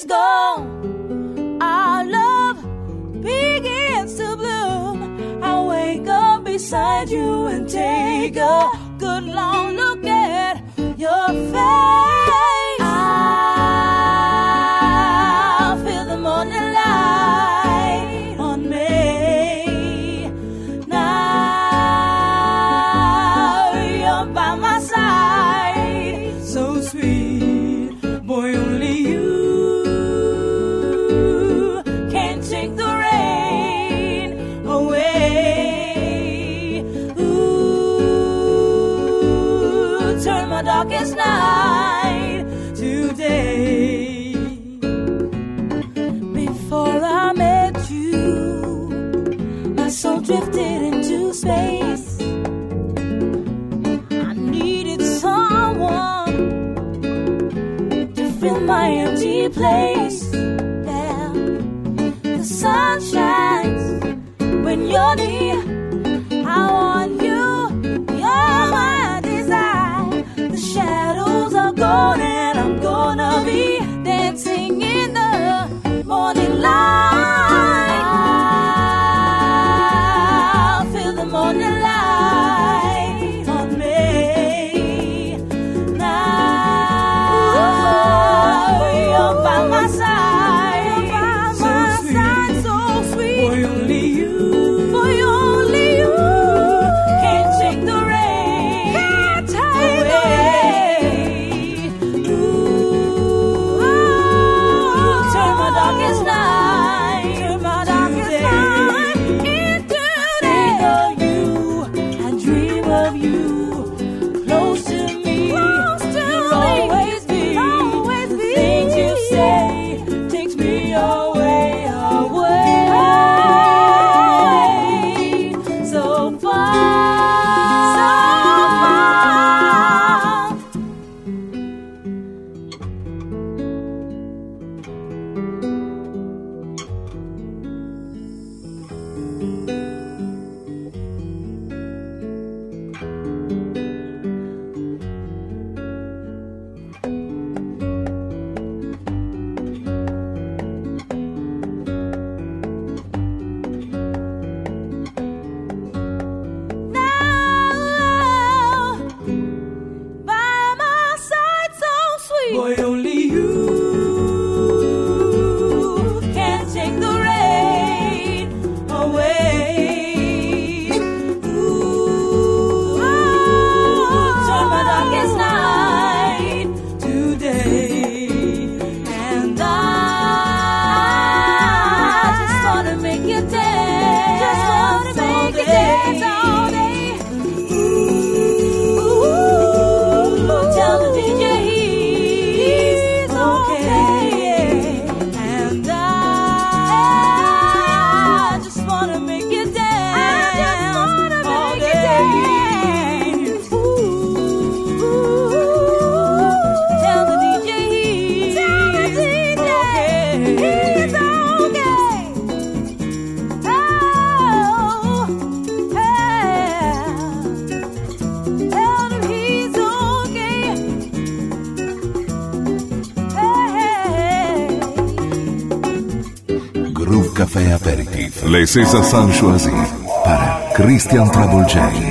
is gone, our love begins to bloom. I wake up beside you and take a good long look at your face. place. Les César San Choisy para Christian Travolgei.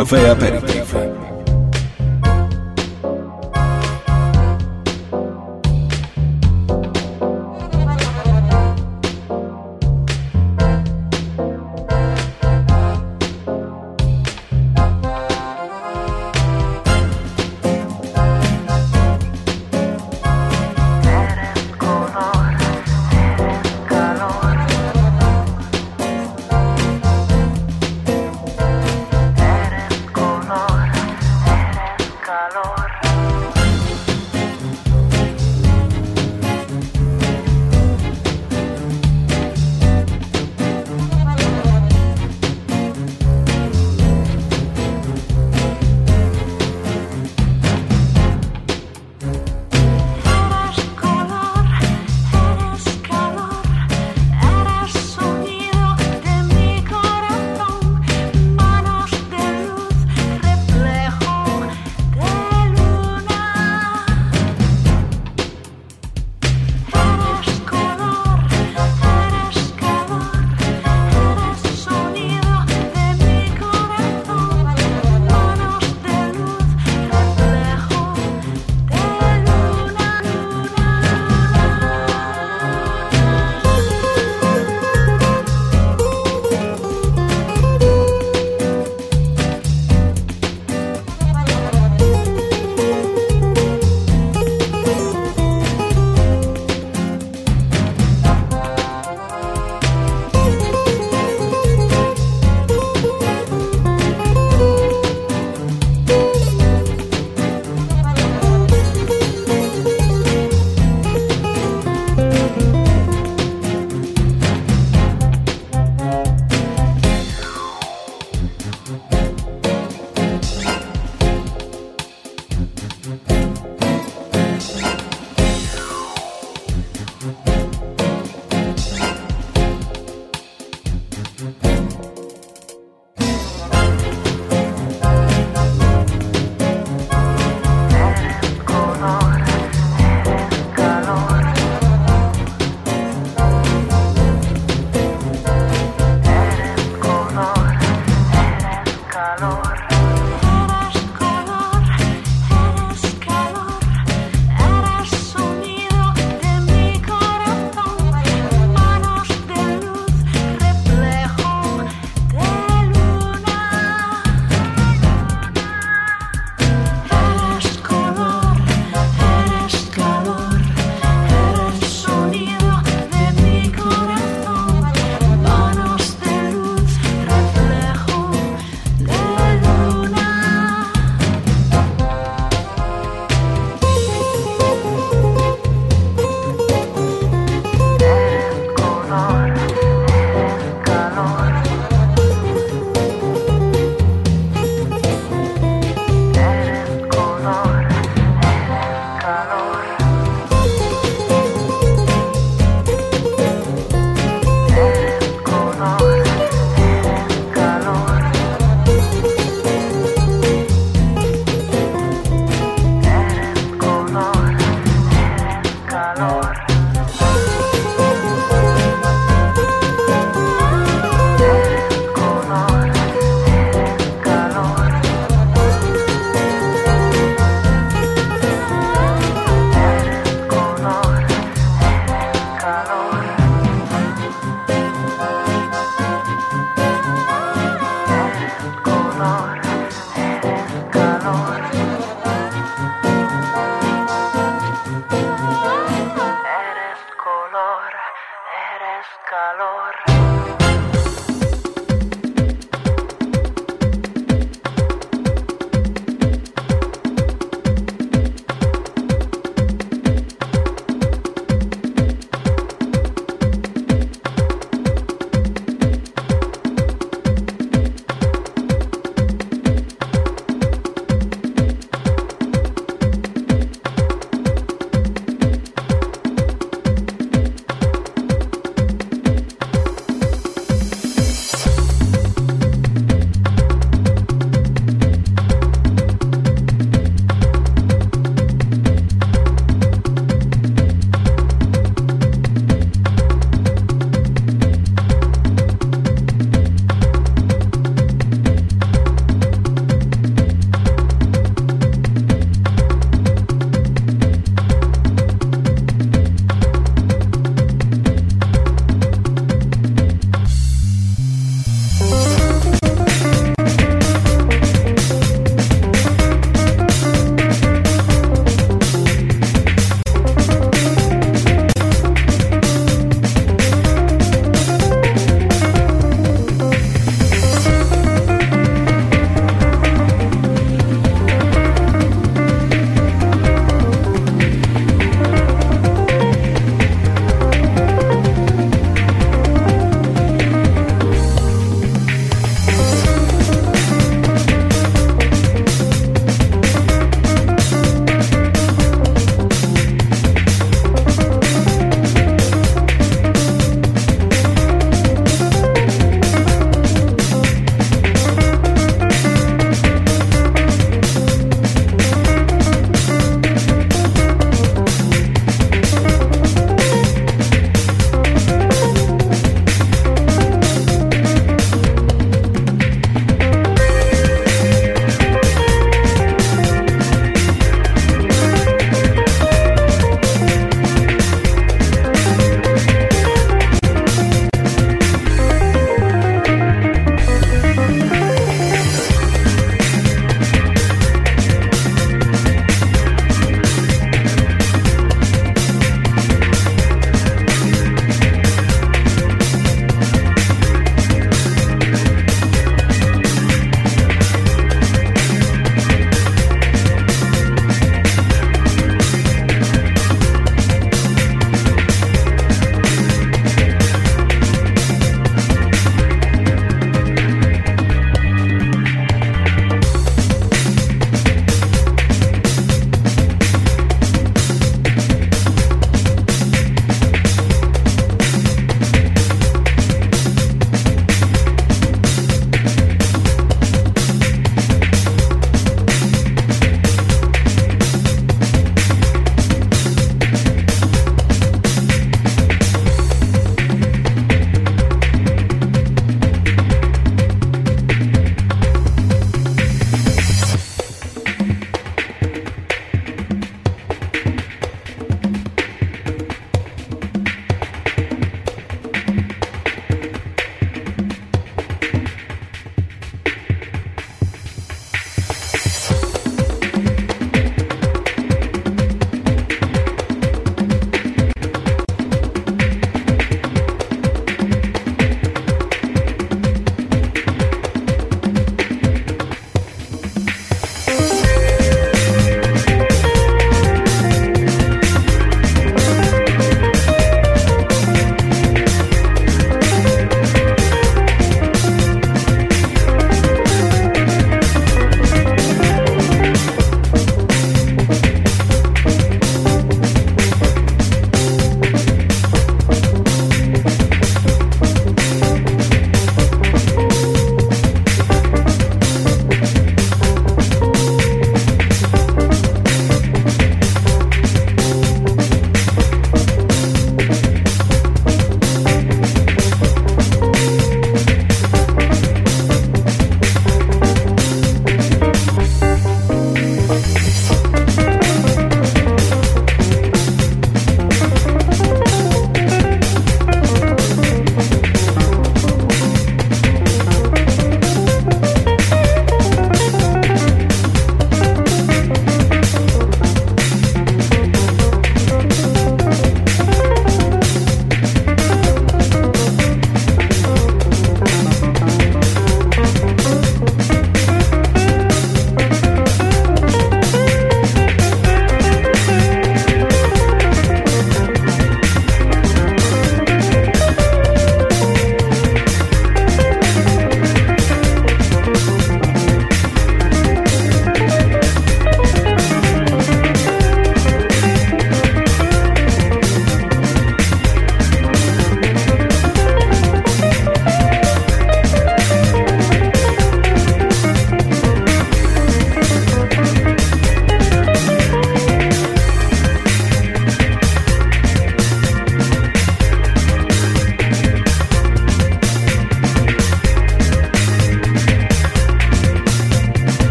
Café Aperitif.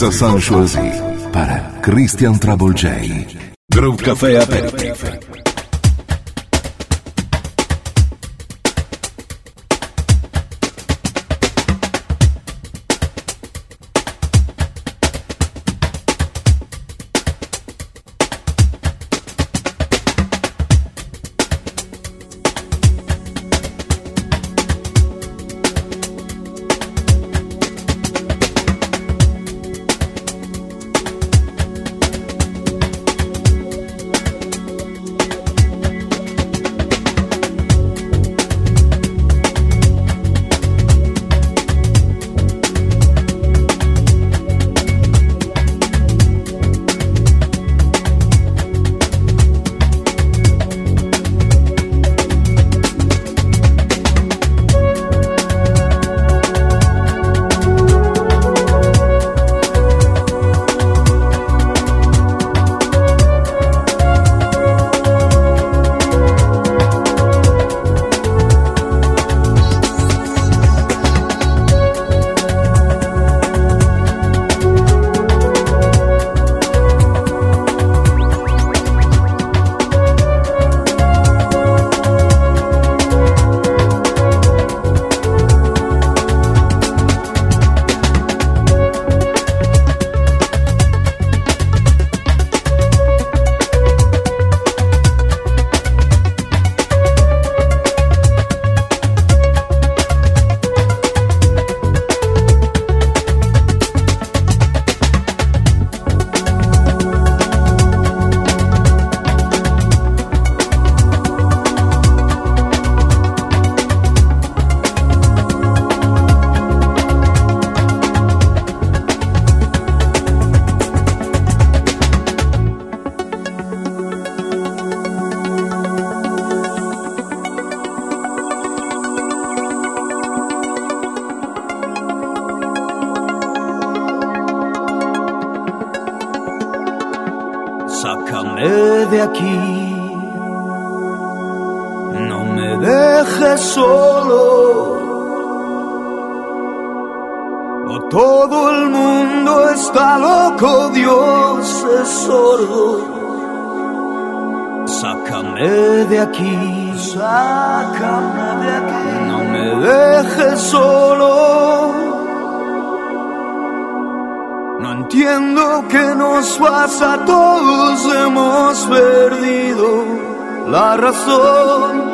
Sont choisis para Christian Trouble J. Groove Café Aperitif. Todo el mundo está loco, Dios es sordo. Sácame de aquí, sácame de aquí, no me dejes solo. No entiendo qué nos pasa, todos hemos perdido la razón.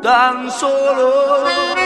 Tan solo.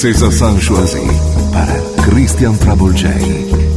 Groove Café Aperitif. Les César Sanchoisi para Christian Travolgei.